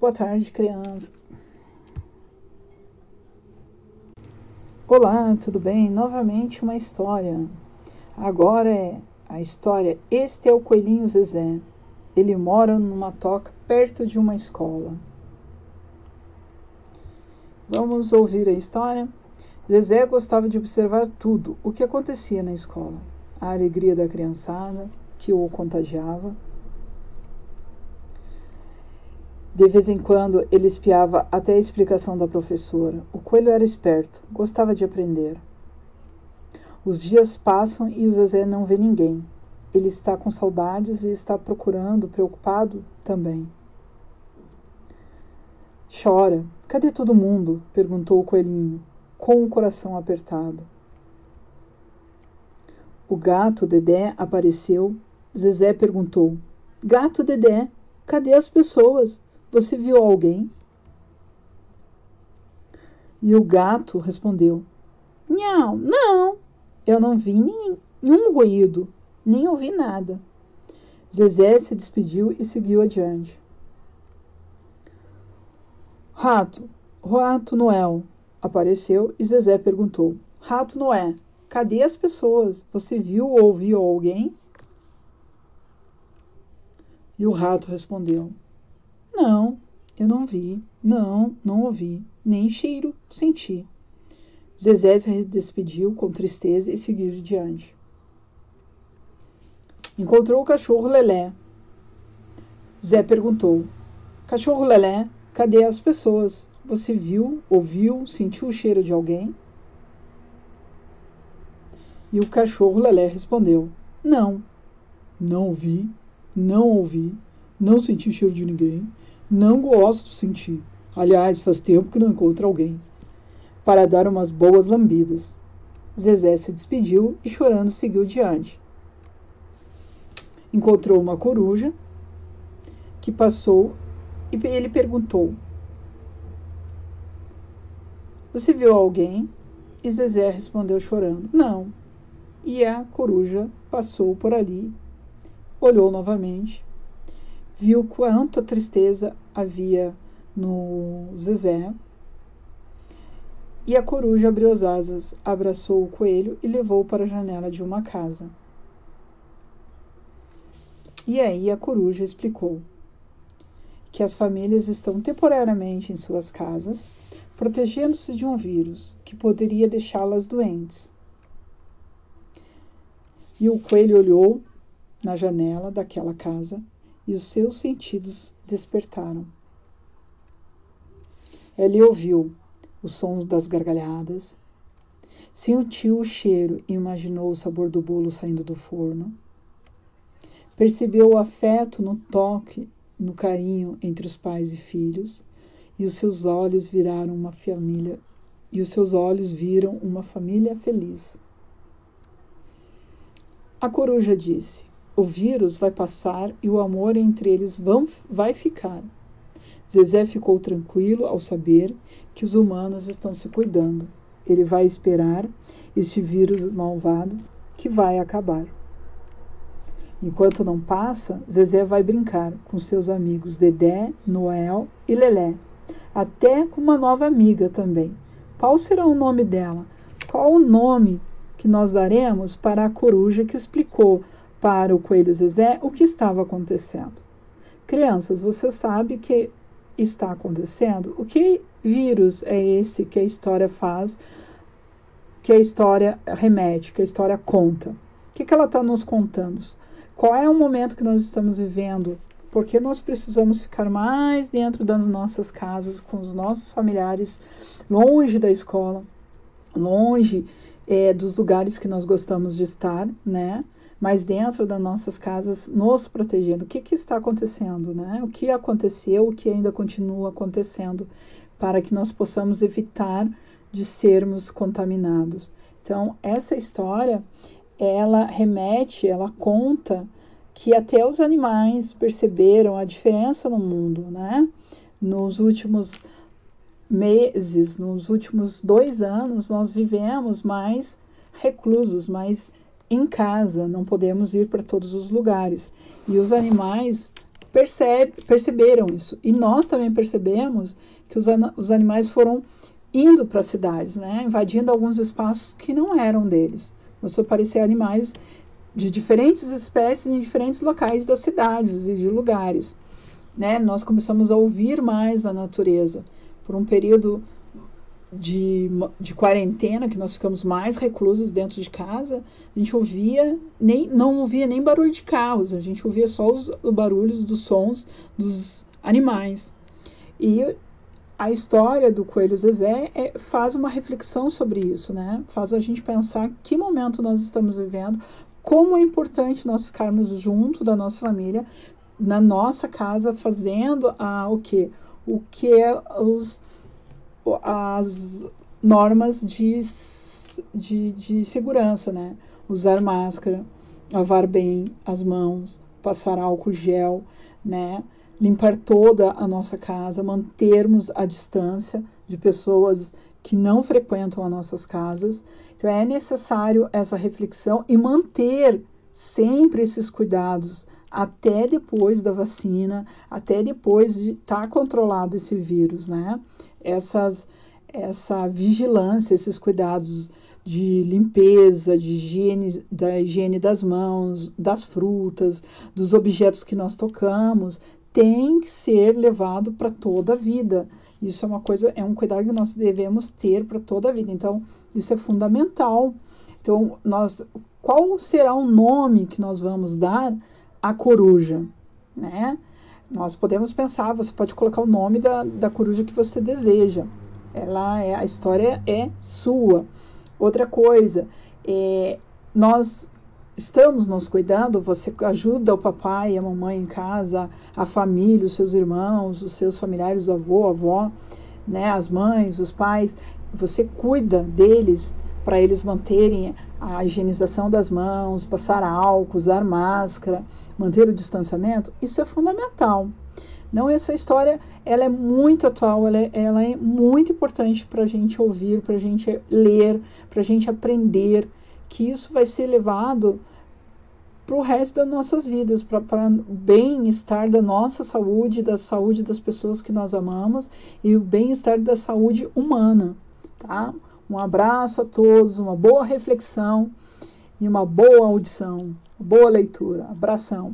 Boa tarde, criança. Olá, tudo bem? Novamente uma história. Agora é a história Este é o Coelhinho Zezé. Ele mora numa toca perto de uma escola. Vamos ouvir a história? Zezé gostava de observar tudo o que acontecia na escola. A alegria da criançada, que o contagiava. De vez em quando ele espiava até a explicação da professora. O coelho era esperto, gostava de aprender. Os dias passam e o Zezé não vê ninguém. Ele está com saudades e está procurando, preocupado também. Chora. Cadê todo mundo? perguntou o coelhinho, com o coração apertado. O gato Dedé apareceu. Zezé perguntou: Gato Dedé, cadê as pessoas? Você viu alguém? E o gato respondeu: Não, não, eu não vi nenhum ruído, nem ouvi nada. Zezé se despediu e seguiu adiante. Rato, Rato Noel apareceu e Zezé perguntou: Rato Noé, cadê as pessoas? Você viu ou ouviu alguém? E o rato respondeu: não, eu não vi. Não, não ouvi. Nem cheiro senti. Zezé se despediu com tristeza e seguiu diante. Encontrou o cachorro Lelé. Zé perguntou: Cachorro Lelé, cadê as pessoas? Você viu, ouviu, sentiu o cheiro de alguém? E o cachorro Lelé respondeu: Não, não ouvi, não ouvi, não senti o cheiro de ninguém, não gosto de sentir. Aliás, faz tempo que não encontro alguém. Para dar umas boas lambidas. Zezé se despediu e, chorando, seguiu diante. Encontrou uma coruja que passou e ele perguntou: Você viu alguém? E Zezé respondeu chorando: Não. E a coruja passou por ali, olhou novamente viu quanta tristeza havia no Zezé. E a coruja abriu as asas, abraçou o coelho e levou para a janela de uma casa. E aí a coruja explicou que as famílias estão temporariamente em suas casas, protegendo-se de um vírus que poderia deixá-las doentes. E o coelho olhou na janela daquela casa e os seus sentidos despertaram. Ele ouviu os sons das gargalhadas, sentiu o cheiro e imaginou o sabor do bolo saindo do forno. Percebeu o afeto no toque, no carinho entre os pais e filhos, e os seus olhos viraram uma família, e os seus olhos viram uma família feliz. A coruja disse: o vírus vai passar e o amor entre eles vão, vai ficar. Zezé ficou tranquilo ao saber que os humanos estão se cuidando. Ele vai esperar este vírus malvado que vai acabar. Enquanto não passa, Zezé vai brincar com seus amigos Dedé, Noel e Lelé, até com uma nova amiga também. Qual será o nome dela? Qual o nome que nós daremos para a coruja que explicou para o coelho Zezé o que estava acontecendo. Crianças, você sabe que está acontecendo? O que vírus é esse que a história faz, que a história remete, que a história conta? O que, que ela está nos contando? Qual é o momento que nós estamos vivendo? Porque nós precisamos ficar mais dentro das nossas casas, com os nossos familiares, longe da escola, longe é, dos lugares que nós gostamos de estar, né? Mas dentro das nossas casas, nos protegendo. O que, que está acontecendo, né? O que aconteceu, o que ainda continua acontecendo, para que nós possamos evitar de sermos contaminados. Então, essa história, ela remete, ela conta que até os animais perceberam a diferença no mundo, né? Nos últimos meses, nos últimos dois anos, nós vivemos mais reclusos, mais em casa, não podemos ir para todos os lugares. E os animais percebe, perceberam isso. E nós também percebemos que os, os animais foram indo para as cidades, né? invadindo alguns espaços que não eram deles. Começou a aparecer animais de diferentes espécies em diferentes locais das cidades e de lugares. Né? Nós começamos a ouvir mais a natureza. Por um período de, de quarentena, que nós ficamos mais reclusos dentro de casa, a gente ouvia, nem, não ouvia nem barulho de carros, a gente ouvia só os, os barulhos dos sons dos animais. E a história do Coelho Zezé é, faz uma reflexão sobre isso, né? Faz a gente pensar que momento nós estamos vivendo, como é importante nós ficarmos junto da nossa família, na nossa casa, fazendo a, o que? O que é os as normas de, de, de segurança, né? Usar máscara, lavar bem as mãos, passar álcool gel, né? Limpar toda a nossa casa, mantermos a distância de pessoas que não frequentam as nossas casas. Então é necessário essa reflexão e manter sempre esses cuidados até depois da vacina, até depois de estar tá controlado esse vírus, né? Essas, essa vigilância, esses cuidados de limpeza, de higiene, da higiene das mãos, das frutas, dos objetos que nós tocamos, tem que ser levado para toda a vida. Isso é uma coisa, é um cuidado que nós devemos ter para toda a vida. Então, isso é fundamental. Então, nós, qual será o nome que nós vamos dar a coruja, né? Nós podemos pensar, você pode colocar o nome da, da coruja que você deseja. Ela é a história é sua. Outra coisa, é, nós estamos nos cuidando, você ajuda o papai e a mamãe em casa, a família, os seus irmãos, os seus familiares, o avô, a avó, né, as mães, os pais, você cuida deles para eles manterem a higienização das mãos, passar álcool, usar máscara, manter o distanciamento, isso é fundamental. Não, essa história ela é muito atual, ela é, ela é muito importante para a gente ouvir, para a gente ler, para a gente aprender, que isso vai ser levado para o resto das nossas vidas, para o bem-estar da nossa saúde, da saúde das pessoas que nós amamos e o bem-estar da saúde humana, tá? Um abraço a todos, uma boa reflexão e uma boa audição, boa leitura. Abração.